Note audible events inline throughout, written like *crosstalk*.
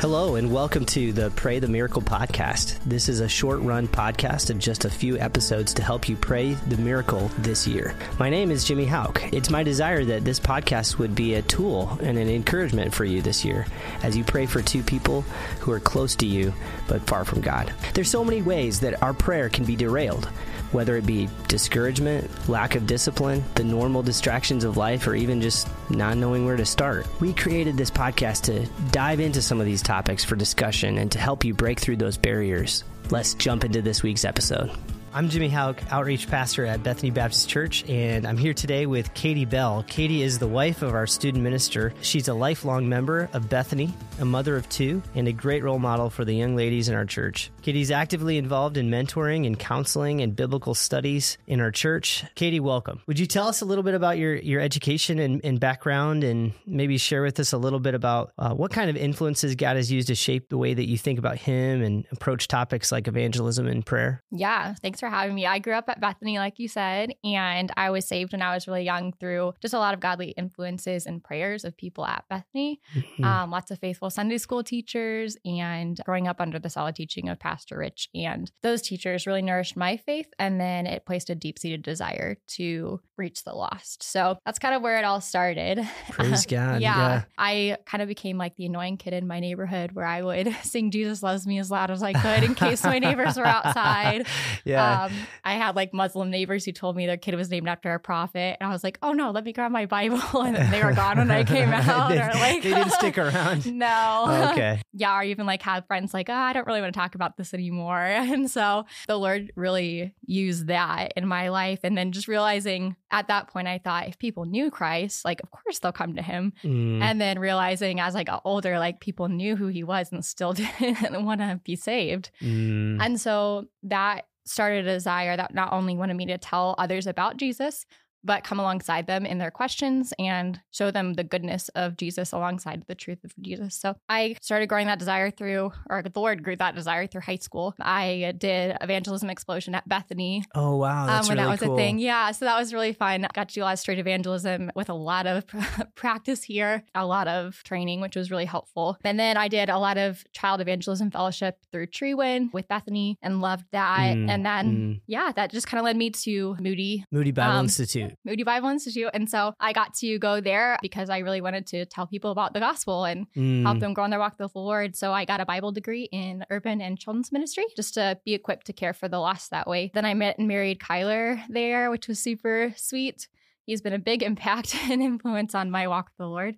Hello, and welcome to the Pray the Miracle podcast. This is a short run podcast of just a few episodes to help you pray the miracle this year. My name is Jimmy Hauk. It's my desire that this podcast would be a tool and an encouragement for you this year as you pray for two people who are close to you but far from God. There's so many ways that our prayer can be derailed whether it be discouragement, lack of discipline, the normal distractions of life, or even just not knowing where to start. We created this podcast to dive into some of these topics for discussion and to help you break through those barriers. Let's jump into this week's episode. I'm Jimmy Hauk, outreach pastor at Bethany Baptist Church, and I'm here today with Katie Bell. Katie is the wife of our student minister. She's a lifelong member of Bethany, a mother of two, and a great role model for the young ladies in our church. Katie's actively involved in mentoring and counseling and biblical studies in our church. Katie, welcome. Would you tell us a little bit about your, your education and, and background, and maybe share with us a little bit about uh, what kind of influences God has used to shape the way that you think about Him and approach topics like evangelism and prayer? Yeah, thanks for having me. I grew up at Bethany, like you said, and I was saved when I was really young through just a lot of godly influences and prayers of people at Bethany. Mm-hmm. Um, lots of faithful Sunday school teachers, and growing up under the solid teaching of Pastor Rich. And those teachers really nourished my faith. And then it placed a deep seated desire to reach the lost. So that's kind of where it all started. *laughs* Praise God. yeah, yeah. I kind of became like the annoying kid in my neighborhood where I would *laughs* sing Jesus Loves Me as loud as I could in case my neighbors were outside. *laughs* Yeah. Um, I had like Muslim neighbors who told me their kid was named after a prophet. And I was like, oh no, let me grab my Bible. And they were gone when I came out. they, or like, they didn't stick around. no. Oh, okay. yeah. Or even like have friends like, oh, I don't really want to talk about this anymore. And so the Lord really used that in my life. And then just realizing at that point, I thought if people knew Christ, like, of course they'll come to him. Mm. And then realizing as I got older, like people knew who he was and still *laughs* didn't want to be saved. Mm. And so that started a desire that not only wanted me to tell others about Jesus, but come alongside them in their questions and show them the goodness of Jesus alongside the truth of Jesus. So I started growing that desire through, or the Lord grew that desire through high school. I did evangelism explosion at Bethany. Oh wow, that's um, when really that was cool. a thing. Yeah, so that was really fun. Got to do a lot of street evangelism with a lot of *laughs* practice here, a lot of training, which was really helpful. And then I did a lot of child evangelism fellowship through Treewin with Bethany and loved that. Mm, and then mm. yeah, that just kind of led me to Moody Moody Bible um, Institute. Moody Bible Institute. And so I got to go there because I really wanted to tell people about the gospel and mm. help them grow in their walk with the Lord. So I got a Bible degree in urban and children's ministry just to be equipped to care for the lost that way. Then I met and married Kyler there, which was super sweet. He's been a big *laughs* impact and influence on my walk with the Lord.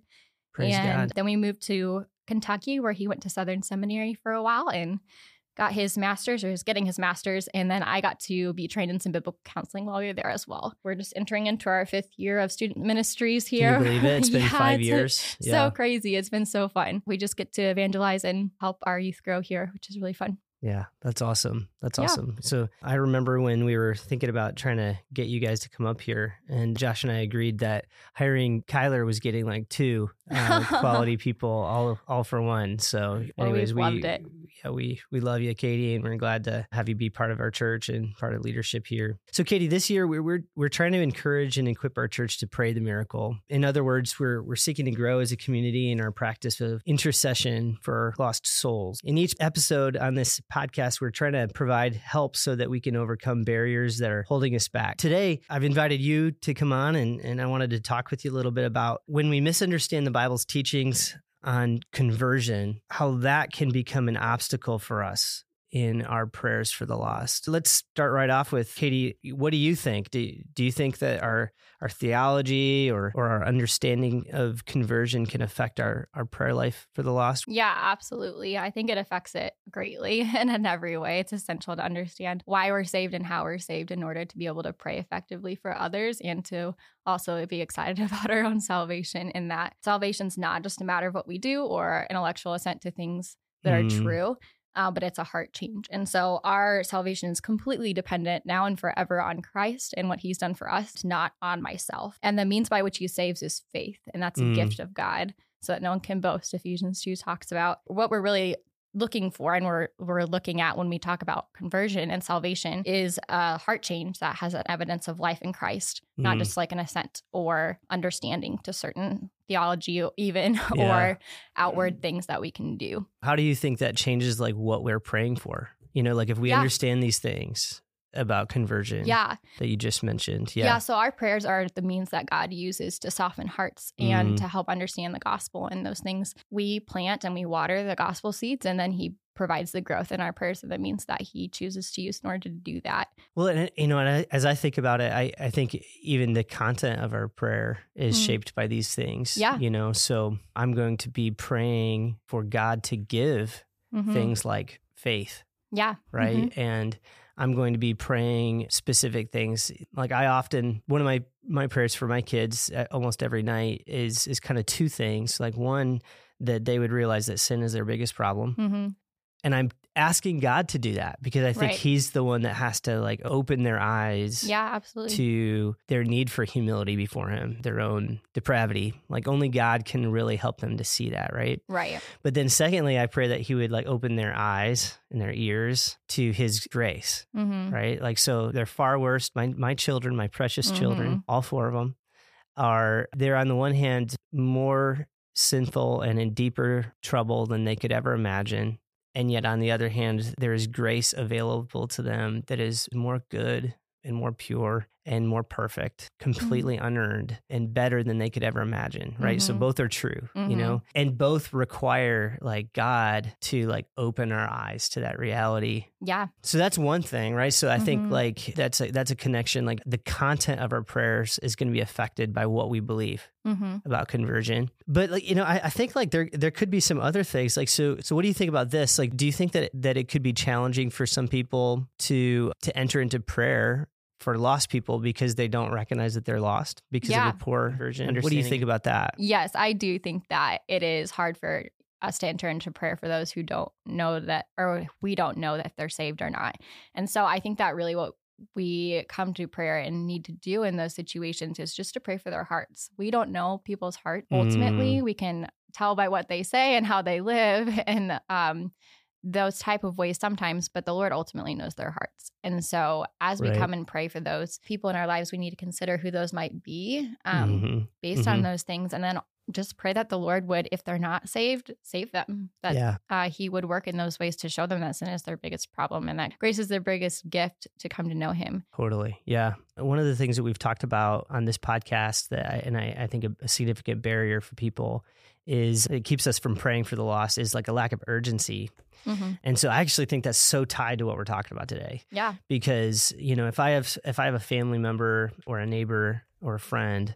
Praise and God. then we moved to Kentucky where he went to Southern Seminary for a while and got his master's or is getting his master's. And then I got to be trained in some biblical counseling while we were there as well. We're just entering into our fifth year of student ministries here. Can you believe it? It's *laughs* been yeah, five it's years. Yeah. So crazy. It's been so fun. We just get to evangelize and help our youth grow here, which is really fun. Yeah, that's awesome. That's Yeah. awesome. So I remember when we were thinking about trying to get you guys to come up here, and Josh and I agreed that hiring Kyler was getting like two uh, *laughs* quality people all all for one. So, Well, anyways, we loved it. yeah we we love you, Katie, and we're glad to have you be part of our church and part of leadership here. So, Katie, this year we're we're we're trying to encourage and equip our church to pray the miracle. In other words, we're we're seeking to grow as a community in our practice of intercession for lost souls. In each episode on this podcast, we're trying to provide help so that we can overcome barriers that are holding us back. Today, I've invited you to come on and, and I wanted to talk with you a little bit about when we misunderstand the Bible's teachings on conversion, how that can become an obstacle for us in our prayers for the lost. Let's start right off with Katie. What do you think? Do, do you think that our our theology or, or our understanding of conversion can affect our, our prayer life for the lost? Yeah, absolutely. I think it affects it greatly *laughs* and in every way. It's essential to understand why we're saved and how we're saved in order to be able to pray effectively for others and to also be excited *laughs* about our own salvation in that salvation's not just a matter of what we do or intellectual assent to things that Mm. are true. Uh, but it's a heart change. And so our salvation is completely dependent now and forever on Christ and what he's done for us, not on myself. And the means by which he saves is faith. And that's a Mm. gift of God so that no one can boast. Ephesians 2 talks about what we're really looking for and we're we're looking at when we talk about conversion and salvation is a heart change that has an evidence of life in Christ, not Mm. just like an assent or understanding to certain theology even *laughs* Yeah. or outward things that we can do. How do you think that changes like what we're praying for? You know, like if we Yeah. understand these things about conversion Yeah. that you just mentioned. yeah. Yeah. So our prayers are the means that God uses to soften hearts and Mm. to help understand the gospel and those things. We plant and we water the gospel seeds and then he provides the growth in our prayers are the means that he chooses to use in order to do that. Well, and you know, and I, as I think about it, I, I think even the content of our prayer is Mm. shaped by these things. Yeah. You know, so I'm going to be praying for God to give Mhm. things like faith, Yeah. right? Mhm. And I'm going to be praying specific things. Like I often, one of my my prayers for my kids uh, almost every night is is kind of two things. Like one, that they would realize that sin is their biggest problem, Mhm. And I'm asking God to do that because I think Right. He's the one that has to like open their eyes Yeah, absolutely. to their need for humility before Him, their own depravity. Like only God can really help them to see that, right? right. But then, secondly, I pray that He would like open their eyes and their ears to His grace, hmm right? Like so, they're far worse. My my children, my precious children, all four of them, are they're on the one hand more sinful and in deeper trouble than they could ever imagine. And yet, on the other hand, there is grace available to them that is more good and more pure and more perfect, completely unearned and better than they could ever imagine. Right. So Mhm. both are true, you Mhm. know, and both require like God to like open our eyes to that reality Yeah. so that's one thing, right? So I think Mhm. like that's a, that's a connection. Like the content of our prayers is going to be affected by what we believe hmm about conversion. But like you know, I, I think like there there could be some other things. Like so so what do you think about this? Like do you think that that it could be challenging for some people to to enter into prayer? For lost people because they don't recognize that they're lost because Yeah. of a poor version. What do you think about that? Yes, I do think that it is hard for us to enter into prayer for those who don't know that, or we don't know that they're saved or not. And so I think that really what we come to prayer and need to do in those situations is just to pray for their hearts. We don't know people's heart ultimately. We can tell by what they say and how they live *laughs* and um those type of ways sometimes, but the Lord ultimately knows their hearts. And so as we Right. come and pray for those people in our lives, we need to consider who those might be. Um, Mhm. based on Mhm. those things and then just pray that the lord would if they're not saved save them that Yeah. uh, he would work in those ways to show them that sin is their biggest problem and that grace is their biggest gift to come to know him Totally. Yeah. One of the things that we've talked about on this podcast that I, and I, I think a, a significant barrier for people is it keeps us from praying for the lost is like a lack of urgency. Mm-hmm. And so I actually think that's so tied to what we're talking about today yeah because, you know, if I have if I have a family member or a neighbor or a friend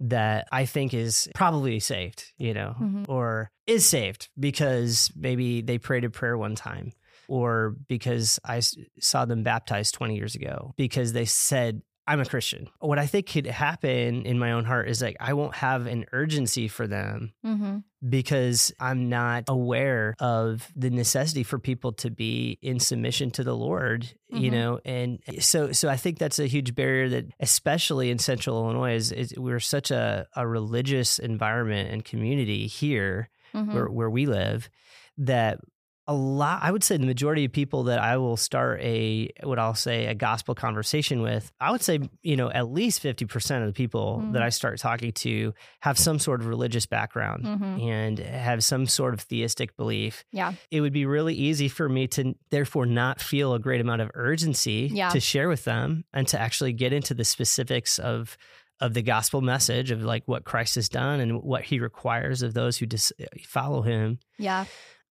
that I think is probably saved, you know, Mhm. or is saved because maybe they prayed a prayer one time or because I saw them baptized 20 years ago because they said, I'm a Christian. What I think could happen in my own heart is like, I won't have an urgency for them mm-hmm. because I'm not aware of the necessity for people to be in submission to the Lord, you Mhm. know, and so so I think that's a huge barrier that, especially in Central Illinois, is, is we're such a, a religious environment and community here Mm-hmm. where where we live that a lot I would say the majority of people that I will start a what I'll say a gospel conversation with I would say you know at least 50% of the people Mhm. that I start talking to have some sort of religious background Mhm. and have some sort of theistic belief yeah it would be really easy for me to therefore not feel a great amount of urgency Yeah. to share with them and to actually get into the specifics of of the gospel message of like what Christ has done and what he requires of those who dis- follow him. yeah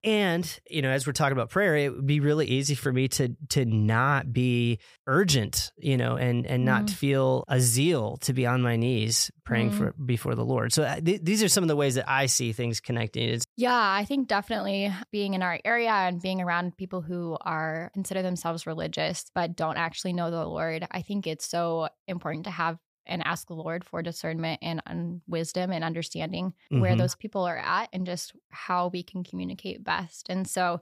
And, you know, as we're talking about prayer, it would be really easy for me to to not be urgent, you know, and and not Mhm. feel a zeal to be on my knees praying Mhm. for before the Lord. So uh, th- these are some of the ways that I see things connecting. It's yeah i think definitely being in our area and being around people who are consider themselves religious but don't actually know the lord i think it's so important to have and ask the lord for discernment and, and wisdom and understanding where Mhm. those people are at and just how we can communicate best. And so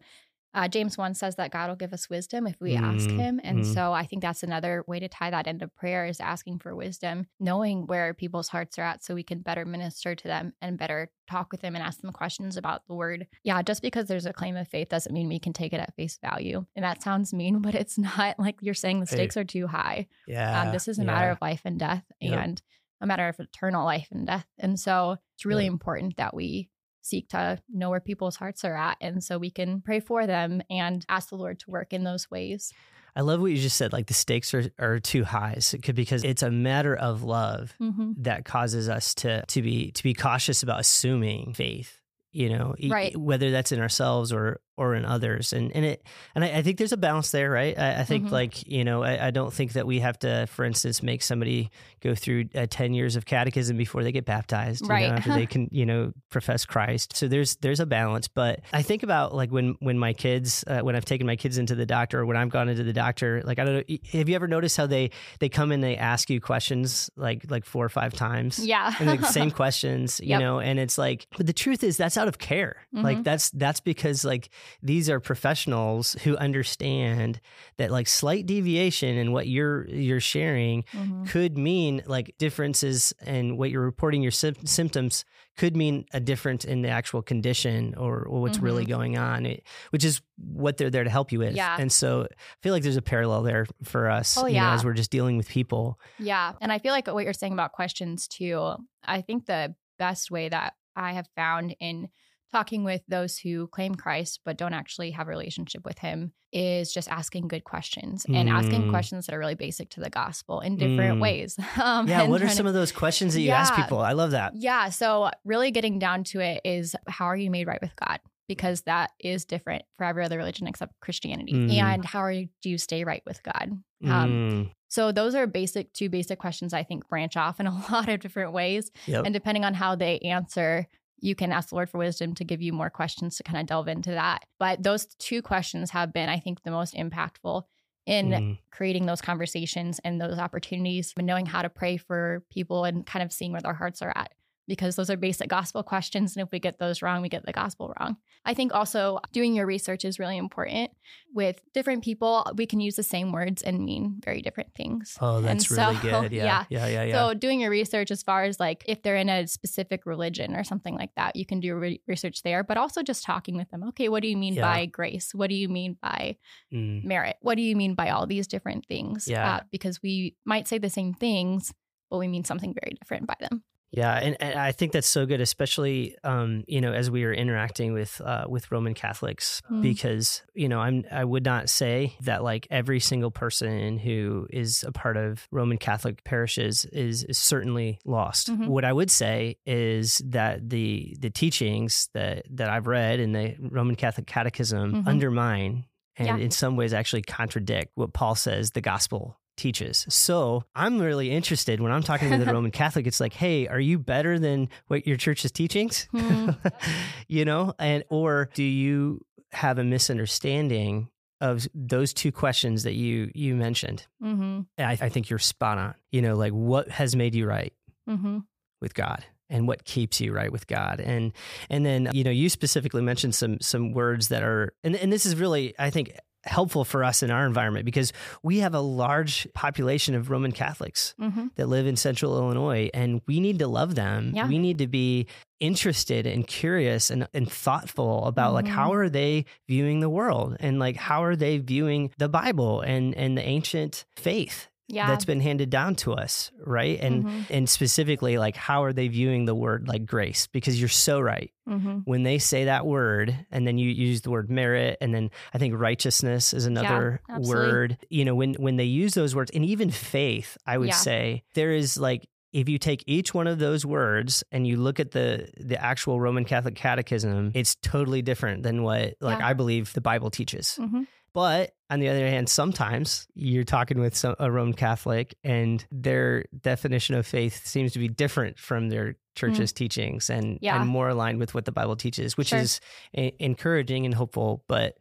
uh, James 1 says that God will give us wisdom if we ask Mm, him. And mm. so I think that's another way to tie that into prayer is asking for wisdom, knowing where people's hearts are at so we can better minister to them and better talk with them and ask them questions about the word. Yeah, just because there's a claim of faith doesn't mean we can take it at face value. And that sounds mean, *laughs* but it's not like you're saying the Hey. stakes are too high. Yeah. Um, this is a matter of life and death Yep. and a matter of eternal life and death. And so it's really Yep. important that we seek to know where people's hearts are at. And so we can pray for them and ask the Lord to work in those ways. I love what you just said. Like the stakes are, are too high so it could, because it's a matter of love Mm-hmm. that causes us to to be to be cautious about assuming faith. You know, e- whether that's in ourselves or or in others, and and it and I, I think there's a balance there, right? I, I think Mhm. like you know, I, I don't think that we have to, for instance, make somebody go through uh, ten years of catechism before they get baptized, you know, Right. after they *laughs* can you know profess Christ. So there's there's a balance, but I think about like when when my kids uh, when I've taken my kids into the doctor or when I've gone into the doctor, like I don't know, have you ever noticed how they they come and they ask you questions like like four or five times? Yeah. and like the *laughs* same questions, you Yep. know, and it's like, but the truth is that's out of care. Like Mhm. that's that's because like these are professionals who understand that like slight deviation in what you're you're sharing Mhm. could mean like differences in what you're reporting your sym- symptoms could mean a difference in the actual condition or, or what's really going on, it, which is what they're there to help you with. Mm-hmm. Yeah. And so I feel like there's a parallel there for us, Oh, you know, yeah. as we're just dealing with people. Yeah. And I feel like what you're saying about questions too, I think the best way that I have found in talking with those who claim Christ but don't actually have a relationship with him is just asking good questions and asking Mm. questions that are really basic to the gospel in different Mm. ways. *laughs* Um, Yeah. What are some to- of those questions that you ask people? I love that. Yeah. So, really getting down to it is how are you made right with God? Because that is different for every other religion except Christianity. Mhm. And how are you, do you stay right with God? Um, Mm, So, those are basic, two basic questions I think branch off in a *laughs* lot of different ways. yep. And depending on how they answer, you can ask the Lord for wisdom to give you more questions to kind of delve into that. But those two questions have been, I think, the most impactful in Mm, creating those conversations and those opportunities and knowing how to pray for people and kind of seeing where their hearts are at because those are basic gospel questions and if we get those wrong we get the gospel wrong i think also doing your research is really important with different people we can use the same words and mean very different things oh, that's And really so, good. *laughs* Yeah. Yeah. Yeah. Yeah. so doing your research as far as like if they're in a specific religion or something like that, you can do re- research there, but also just talking with them. Okay, what do you mean Yeah. by grace? What do you mean by Mm, merit? What do you mean by all these different things? Yeah. Uh, because we might say the same things, but we mean something very different by them. Yeah. And, and I think that's so good, especially, um, you know, as we are interacting with, uh, with Roman Catholics, Mm. because, you know, I'm, I would not say that like every single person who is a part of Roman Catholic parishes is, is certainly lost. Mhm. What I would say is that the, the teachings that, that I've read in the Roman Catholic Catechism Mhm. undermine and Yeah. in some ways actually contradict what Paul says the gospel teaches. So I'm really interested when I'm talking with a *laughs* Roman Catholic, it's like, hey, are you better than what your church's teachings? Hmm. *laughs* you know, and or do you have a misunderstanding of those two questions that you you mentioned? Mm-hmm. I, I think you're spot on. You know, like what has made you right Mm-hmm. with God? and what keeps you right with God. And and then you know you specifically mentioned some some words that are and and this is really I think helpful for us in our environment because we have a large population of Roman Catholics Mm-hmm. that live in central Illinois and we need to love them. Yeah. We need to be interested and curious and, and thoughtful about like Mhm. how are they viewing the world and like how are they viewing the Bible and and the ancient faith Yeah. that's been handed down to us, right? And Mhm. and specifically like how are they viewing the word like grace because you're so right Mm-hmm. when they say that word and then you use the word merit and then i think righteousness is another absolutely. word you know when when they use those words and even faith i would Yeah. say there is like if you take each one of those words and you look at the the actual roman catholic catechism it's totally different than what like Yeah. i believe the bible teaches Mm-hmm. But on the other hand, sometimes you're talking with some, a Roman Catholic and their definition of faith seems to be different from their church's teachings and, Mm. Yeah. and more aligned with what the Bible teaches, which Sure. is e- encouraging and hopeful. But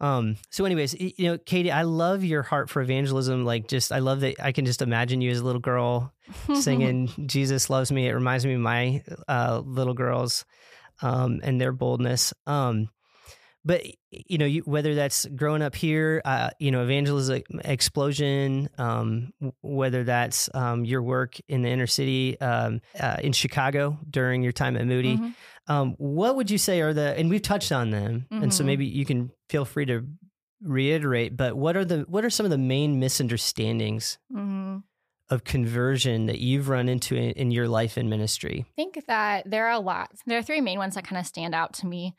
um, so, anyways, you know, Katie, I love your heart for evangelism. Like, just I love that I can just imagine you as a little girl *laughs* singing "Jesus loves me." It reminds me of my uh, little girls um, and their boldness. Um, but you know, you, whether that's growing up here, uh, you know, evangelism explosion, um, whether that's um, your work in the inner city um, uh, in Chicago during your time at Moody, Mhm. um, what would you say are the? And we've touched on them, and so Mhm. maybe you can feel free to reiterate. But what are the what are some of the main misunderstandings Mhm. of conversion that you've run into in, in your life and ministry? I think that there are a lot. There are three main ones that kind of stand out to me.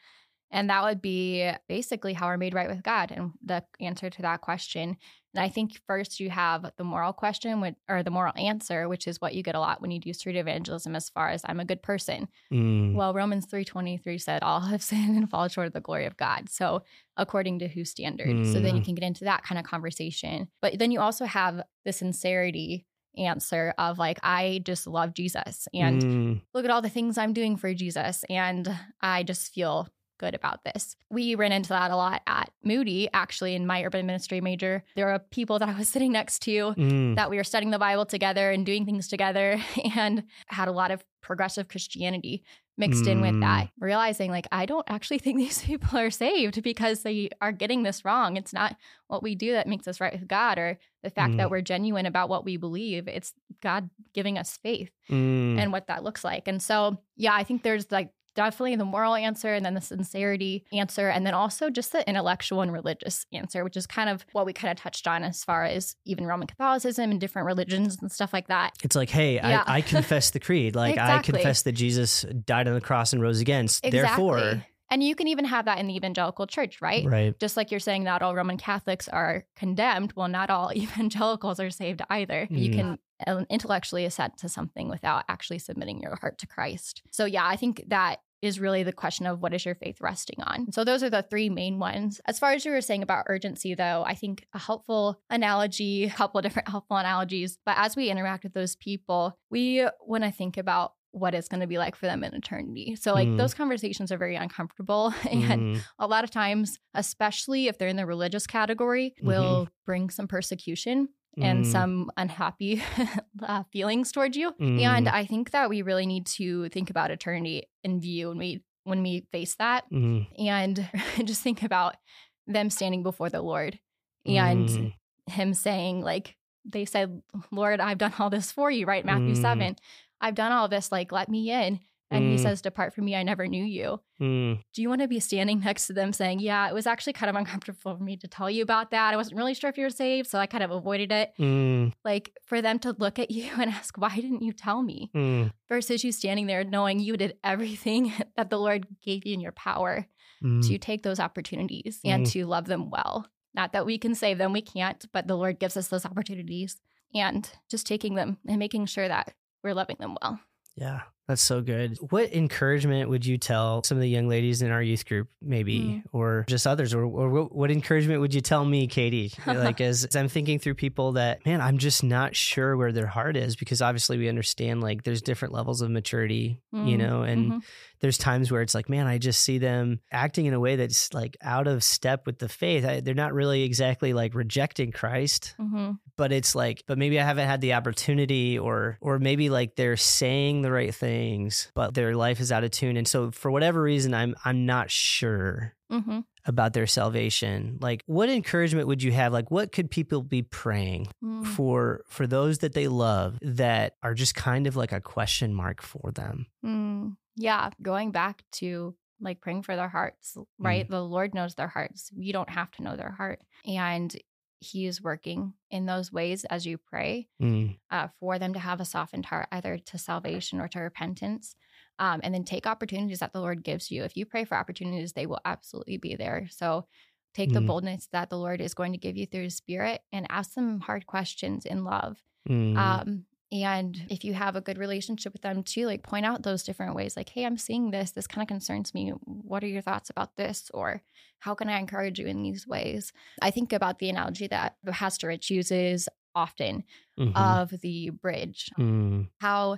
And that would be basically how we're made right with God and the answer to that question. And I think first you have the moral question, which, or the moral answer, which is what you get a lot when you do street evangelism as far as I'm a good person. Mm. Well, Romans 3:23 said all have *laughs* sinned and fall short of the glory of God. So, according to whose standard? So then you Mm. can get into that kind of conversation. But then you also have the sincerity answer of like I just love Jesus and Mm. look at all the things I'm doing for Jesus and I just feel good about this. We ran into that a lot at Moody actually in my urban ministry major. There were people that I was *laughs* sitting next to Mm. that we were studying the Bible together and doing things together *laughs* and had a lot of progressive Christianity mixed in with that, realizing like, I don't actually *laughs* think these people are saved because they are getting this wrong. It's not what we do that makes us right with God or the fact Mm. that we're genuine about what we believe. It's God giving us faith Mm. and what that looks like. And so, yeah, I think there's like definitely the moral answer and then the sincerity answer and then also just the intellectual and religious answer which is kind of what we kind of touched on as far as even roman catholicism and different religions and stuff like that It's like, hey, Yeah. I, I confess the creed. *laughs* Like Exactly. I confess that Jesus died on the cross and rose again. Exactly Therefore, and you can even have that in the evangelical church right right. just like you're saying not all roman catholics are condemned well not all *laughs* evangelicals are saved either you Mm. can uh, intellectually assent to something without actually submitting your heart to christ so yeah i think that is really the question of what is your faith resting on. So those are the three main ones. As far as you were saying about urgency though, I think a helpful analogy, a couple of different *laughs* helpful analogies, but as we interact with those people, we want to think about what it's going to be like for them in eternity. So like Mm. those conversations are very uncomfortable *laughs* and Mm. a lot of times, especially if they're in the religious category, will bring some persecution and Mm. some unhappy *laughs* uh, feelings towards you. Mm. And I think that we really need to think about eternity in view when we when we face that, Mm. and *laughs* just think about them standing before the Lord and Mm. Him saying, like they said, "Lord, I've done all this for you." Right, Matthew Mm. seven. I've done all this. Like, let me in. And he Mm. says, "Depart from me, I never knew you." Mm. do you want to be standing *laughs* next to them saying, Yeah, it was actually kind of uncomfortable for me to tell you about that. I wasn't really sure if you were saved, so I kind of avoided it. Mm. Like for them to look at you *laughs* and ask, Why didn't you tell me? Mm. Versus you standing there knowing you did everything *laughs* that the Lord gave you in your power Mm. to take those opportunities and Mm. to love them well. Not that we can save them, we can't, but the Lord gives us those opportunities and just taking them and making sure that we're loving them well. Yeah, that's so good. What encouragement would you tell some of the young ladies in our youth group, maybe, Mm. or just others? Or, or what, what encouragement would you tell me, Katie? *laughs* like, as, as I'm thinking through people that, man, I'm just not sure where their heart is because obviously we understand like there's different levels of maturity, you Mm. know, and Mhm. there's times where it's like, man, I just see them acting in a way that's like out of step with the faith. I, they're not really exactly like rejecting Christ, Mhm. but it's like, but maybe I haven't had the opportunity, or or maybe like they're saying the right things, but their life is out of tune, and so for whatever reason, I'm I'm not sure Mhm. about their salvation. Like, what encouragement would you have? Like, what could people be praying Mm. for for those that they love that are just kind of like a question mark for them? Mm, yeah, going back to like praying for their hearts, right? Mm. The Lord knows their hearts. We don't have to know their heart. And He is working in those ways as you pray Mm, uh, for them to have a softened heart, either to salvation or to repentance. Um, and then take opportunities that the Lord gives you. If you pray for opportunities, they will absolutely be there. So take the Mm. boldness that the Lord is going to give you through His Spirit and ask them hard questions in love. mm, Um, and if you have a good relationship with them too, like point out those different ways, like, hey, I'm seeing this. This kind of concerns me. What are your thoughts about this? Or how can I encourage you in these ways? I think about the analogy that Pastor Rich uses often mhm, of the bridge. mm, How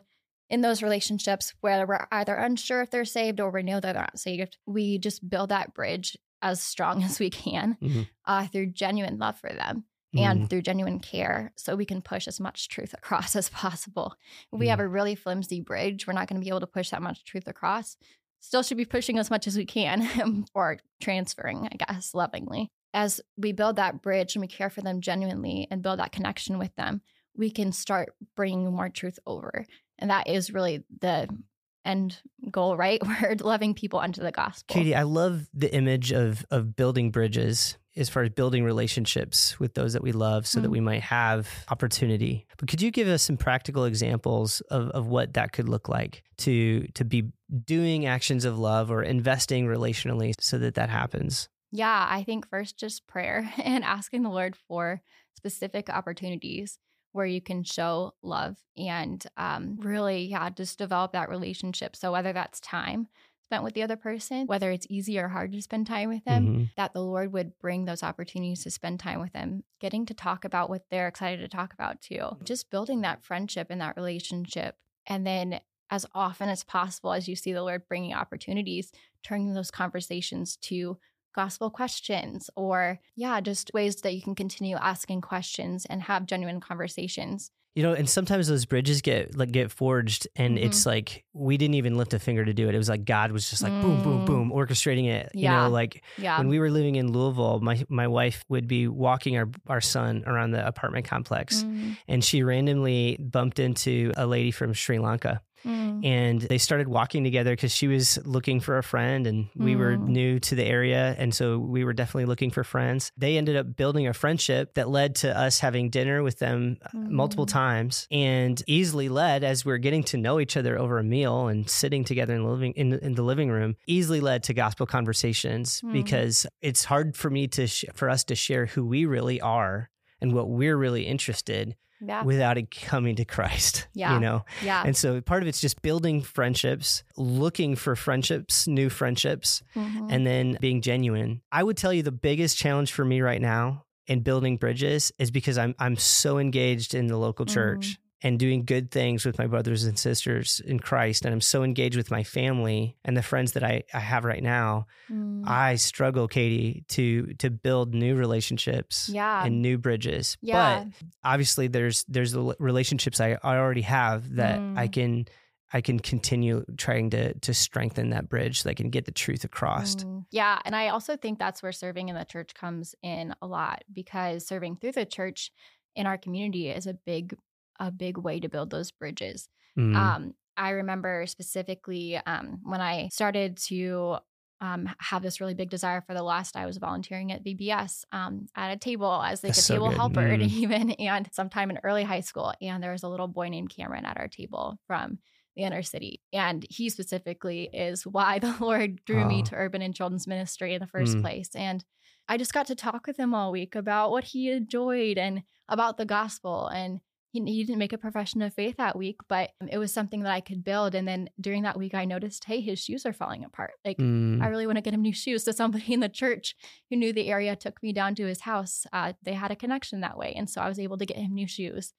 in those relationships where we're either unsure if they're saved or we know they're not saved, we just build that bridge as strong *laughs* as we can Mhm. uh, through genuine love for them and mm, through genuine care so we can push as much truth across *laughs* as possible. If we Mm. have a really flimsy bridge, we're not going to be able to push that much truth across. still should be pushing as much as we can *laughs* or transferring, I guess, lovingly. As we build that bridge and we care for them genuinely and build that connection with them, we can start bringing more truth over. And that is really the end goal, right? *laughs* We're loving people unto the gospel. Katie, I love the image of of building bridges as far as building relationships with those that we love so mm. that we might have opportunity. But could you give us some practical examples of, of what that could look like to to be doing actions of love or investing relationally so that that happens? Yeah, I think first just prayer *laughs* and asking the Lord for specific opportunities where you can show love and um, really, yeah, just develop that relationship. So, whether that's time spent with the other person, whether it's easy or hard to spend time with them, mm-hmm. that the Lord would bring those opportunities to spend time with them, getting to talk about what they're excited to talk about too, just building that friendship and that relationship. And then, as often as possible, as you see the Lord bringing opportunities, turning those conversations to gospel questions or yeah just ways that you can continue asking questions and have genuine conversations you know and sometimes those bridges get like get forged and mm-hmm. it's like we didn't even lift a finger to do it it was like god was just like mm. boom boom boom orchestrating it yeah. you know like yeah. when we were living in louisville my my wife would be walking our our son around the apartment complex mm. and she randomly bumped into a lady from sri lanka Mm. And they started walking together because she was looking for a friend and we mm. were new to the area. And so we were definitely looking for friends. They ended up building a friendship that led to us having dinner with them mm. multiple times and easily led as we are getting to know each other over a meal and sitting together in the living, in, in the living room, easily led to gospel conversations mm. because it's hard for me to, sh- for us to share who we really are and what we're really interested yeah. without it coming to Christ. *laughs* Yeah. You know? Yeah. And so part of it's just building friendships, looking for friendships, new friendships, mm-hmm. and then being genuine. I would tell you the biggest challenge for me right now in building bridges is because I'm I'm so engaged in the local church. Mm-hmm and doing good things with my brothers and sisters in Christ. And I'm so engaged with my family and the friends that I, I have right now. Mm. I struggle, Katie, to to build new relationships yeah. and new bridges. Yeah. But obviously there's there's the relationships I, I already have that mm. I can I can continue trying to to strengthen that bridge so I can get the truth across. Mm. Yeah, and I also think that's where serving in the church comes in a lot because serving through the church in our community is a big a big way to build those bridges. Mm. Um, I remember specifically um, when I started to um, have this really big desire for the last I was volunteering at VBS um, at a table as like That's a table so helper *laughs* mm. even and sometime in early high school and there was a little boy named Cameron at our table from the inner city and he specifically is why the *laughs* Lord drew oh. me to urban and children's ministry in the first mm. place and I just got to talk with him all week about what he enjoyed and about the gospel and he, he didn't make a profession of faith that week, but it was something that I could build. And then during that week, I noticed, hey, his shoes are falling apart. Like, mm. I really want to get him new shoes. So somebody in the church who knew the area took me down to his house. Uh, they had a connection that way. And so I was able to get him new shoes.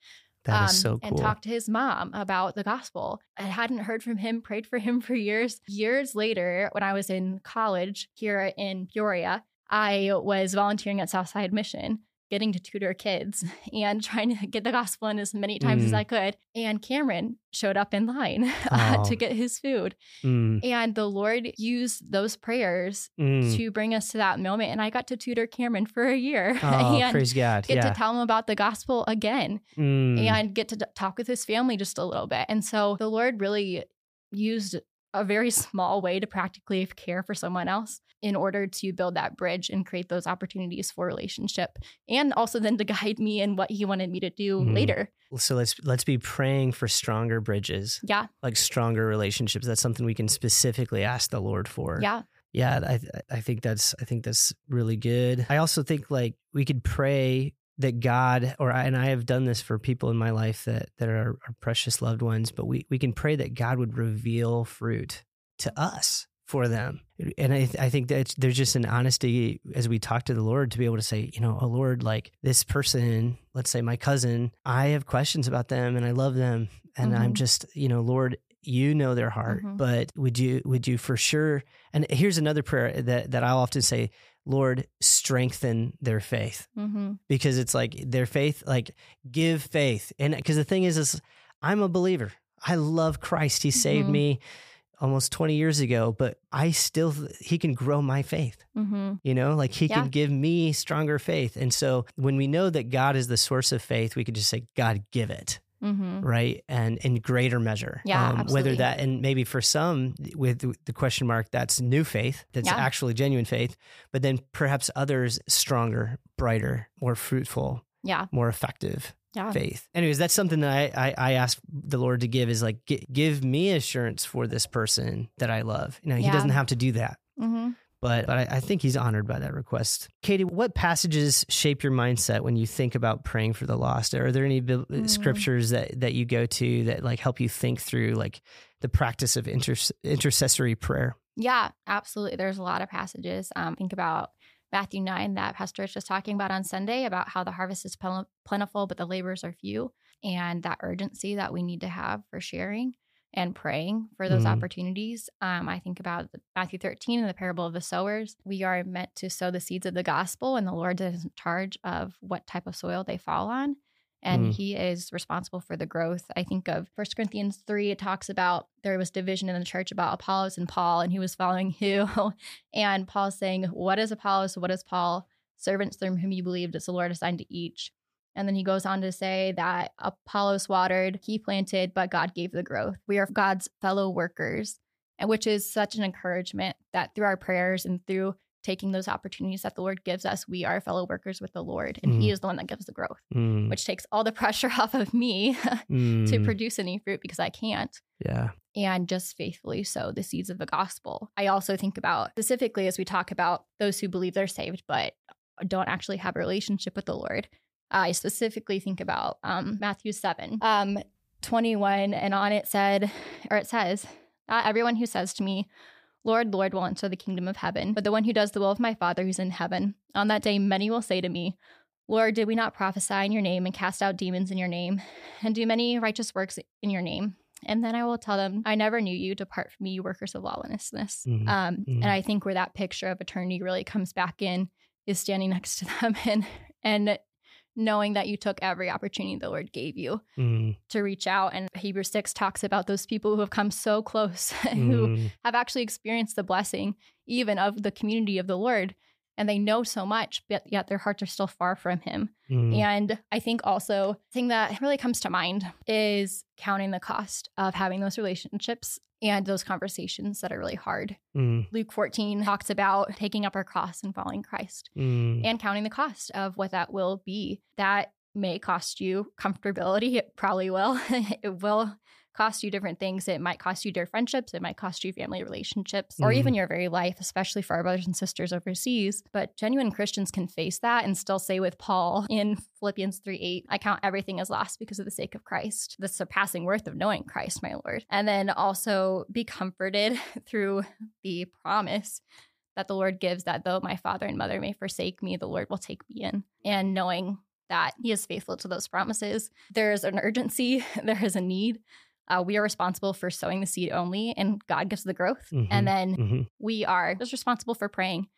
That um, is so cool. And talk to his mom about the gospel. I hadn't heard from him, prayed for him *laughs* for years. Years later, when I was in college here in Peoria, I was volunteering at Southside Mission getting to tutor kids *laughs* and trying to get the gospel in as many times mm. as I could. And Cameron showed up in line oh. *laughs* to get his food. Mm. And the Lord used those prayers mm. to bring us to that moment. And I got to tutor Cameron for a year *laughs* oh, and praise God. get yeah. to tell him about the gospel again mm. and get to talk with his family just a little bit. And so the Lord really used a very *laughs* small way to practically care for someone else in order to build that bridge and create those opportunities for relationship and also then to *laughs* guide me in what he wanted me to do mm-hmm. later. So let's let's be praying for stronger bridges. Yeah. Like stronger relationships. That's something we can specifically ask the lord for. Yeah. Yeah i i think that's i think that's really good. I also think like we could pray that God or I, and I have done this for people in my life that that are, are precious loved ones, but we we can pray that God would reveal fruit to us for them. And I, I think that there's just an honesty as we talk to the Lord to be able to say, you know, oh Lord, like this person, let's say my cousin, I have questions about them and I love them. And mm-hmm. I'm just, you know, Lord, you know their heart, mm-hmm. but would you, would you for sure? And here's another prayer that, that I'll often say, Lord, strengthen their faith mm-hmm. because it's like their faith, like give faith. And because the thing is, is I'm a believer. I love Christ. He saved mm-hmm. me almost 20 years ago, but I still, he can grow my faith. Mm-hmm. You know, like he Yeah. can give me stronger faith. And so when we know that God is the source of faith, we can just say, God, give it. Mm-hmm. Right. And in greater measure. Um, Yeah, whether that, and maybe for some with the question mark, that's new faith, that's Yeah. actually genuine faith. But then perhaps others stronger, brighter, more fruitful, Yeah. more effective Yeah. faith. Anyways, that's something that I, I, I ask the Lord to give is like, gi- give me assurance for this person that I love. You know, he doesn't have to do that Mm-hmm. But but I, I think he's honored by that request. Katie, what passages shape your mindset when you think about praying for the lost? Are there any Mm. scriptures that that you go to that like help you think through like the practice of inter- intercessory prayer? Yeah, absolutely. There's a lot of passages. Um, think about Matthew 9 that Pastor Rich was talking about on Sunday about how the harvest is plentiful, but the laborers are few, and that urgency that we need to have for sharing and praying for those Mhm. opportunities. Um, I think about Matthew 13 and the parable of the sowers. We are meant to sow the seeds of the gospel, and the Lord is in charge of what type of soil they fall on and Mm. he is responsible for the growth. I think of First Corinthians 3, it talks about there was division in the church about Apollos and Paul, and who was following *laughs* who. and Paul's saying, What is Apollos? What is Paul? Servants through whom you believed, it's the Lord assigned to each. And then he goes on to say that Apollos watered, he planted, but God gave the growth. We are God's fellow workers, and which is such an encouragement that through our prayers and through taking those opportunities that the Lord gives us, we are fellow workers with the Lord, and He Mhm. is the one that gives the growth Mm, which takes all the *laughs* pressure off of me *laughs* to mm, produce any fruit because I can't. yeah. And just faithfully sow the seeds of the gospel. I also think about specifically as we talk about those who believe they're saved but don't actually have a relationship with the Lord. I specifically think about um, Matthew 7, um, 21, and on it said, or it says, Not everyone who says to me, Lord, Lord, will enter the kingdom of heaven, but the one who does the will of my Father who's in heaven. On that day, many will say to me, Lord, did we not prophesy in your name and cast out demons in your name and do many righteous works in your name? And then I will tell them, I never knew you. Depart from me, you workers of lawlessness. Mhm. Um, Mhm. And I think where that picture of eternity really comes back in is standing next to them *laughs* and and knowing that you took every opportunity the Lord gave you Mm, to reach out. And Hebrews 6 talks about those people who have come so close, *laughs* who mm, have actually experienced the blessing even of the community of the Lord. And they know so much, but yet their hearts are still far from Him. mm, And I think also the thing that really comes to mind is counting the cost of having those relationships and those conversations that are really hard. mm, Luke 14 talks about taking up our cross and following Christ mm, and counting the cost of what that will be. That may cost you comfortability. It probably will. *laughs* it will cost you different things. It might cost you dear friendships. It might cost you family relationships or Mhm. even your very life, especially for our brothers and sisters overseas. But genuine Christians can face that and still say with Paul in Philippians 3 8, I count everything as lost because of the sake of Christ, the surpassing worth of knowing Christ, my Lord. And then also be comforted *laughs* through the promise that the Lord gives that though my father and mother may forsake me, the Lord will take me in. And knowing that He is faithful to those promises, there is an urgency, *laughs* there is a need. Uh, we are responsible for sowing the seed only, and God gives the growth. Mhm. And then mhm. we are just responsible for praying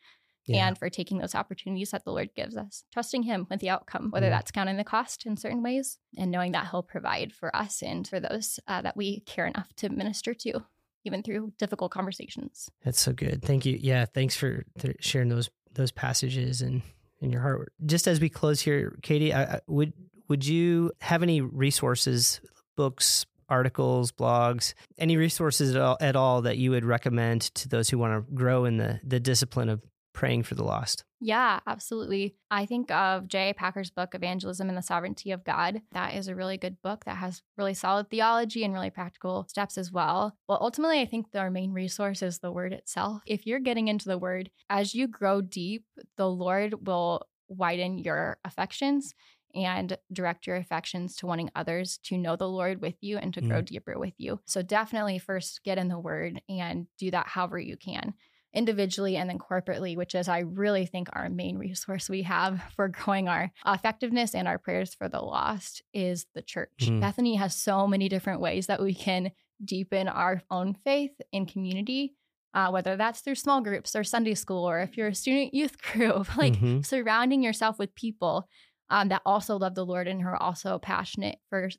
Yeah. and for taking those opportunities that the Lord gives us, trusting Him with the outcome, whether Mm. that's counting the cost in certain ways and knowing that He'll provide for us and for those uh, that we care enough to minister to, even through difficult conversations. That's so good. Thank you. Yeah, thanks for th- sharing those those passages and in your heart. Just as we close here, Katie, I, I, would would you have any resources, books, articles, blogs, any resources at all, at all that you would recommend to those who want to grow in the the discipline of praying for the lost? Yeah, absolutely. I think of J.I. Packer's book, Evangelism and the Sovereignty of God. That is a really good book that has really solid theology and really practical steps as well. Well, ultimately, I think our main resource is the word itself. If you're getting into the word, as you grow deep, the Lord will widen your affections and direct your affections to wanting others to know the Lord with you and to grow deeper with you. So definitely first get in the word and do that however you can individually and then corporately, which is, I really think, our main resource we have *laughs* for growing our effectiveness and our prayers for the lost is the church. Mhm. Bethany has so many different ways that we can deepen our own faith in community. Uh, whether that's through small groups or Sunday school, or if you're a student youth *laughs* group, like Mhm. surrounding yourself with people um, that also love the Lord and who are also passionate for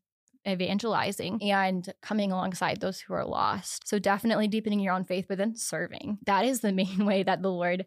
evangelizing and coming alongside those who are lost. So definitely deepening your own faith, but then serving. That is the *laughs* main way that the Lord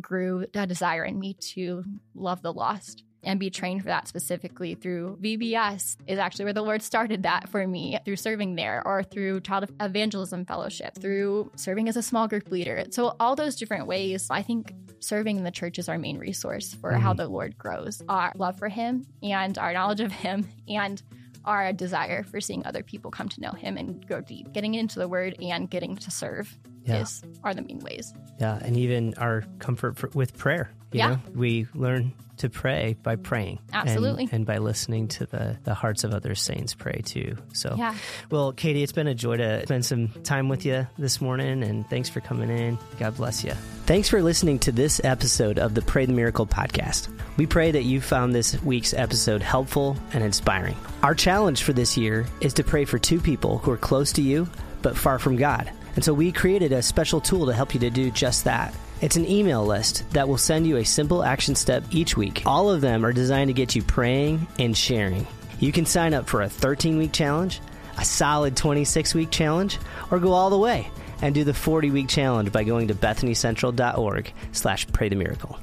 grew a desire in me to love the lost and be trained for that specifically through VBS is actually where the Lord started that for me through serving there or through child evangelism fellowship, through serving as a small group leader. So all those different ways, I think serving in the church is our main resource for mm-hmm. how the Lord grows our love for him and our knowledge of him and our desire for seeing other people come to know him and go deep. Getting into the word and getting to serve yeah. is are the main ways. Yeah, and even our comfort for, with prayer. You yeah. know, we learn to pray by praying. Absolutely. And, and, by listening to the, the hearts of other saints pray too. So, yeah. well, Katie, it's been a joy to spend some time with you this morning, and thanks for coming in. God bless you. Thanks for listening to this episode of the Pray the Miracle podcast. We pray that you found this week's episode helpful and inspiring. Our challenge for this year is to pray for two people who are close to you but far from God. And so we created a special tool to help you to do just that. It's an email list that will send you a simple action step each week. All of them are designed to get you praying and sharing. You can sign up for a 13 week challenge, a solid 26 week challenge, or go all the way and do the 40 week challenge by going to bethanycentral.org slash pray the miracle.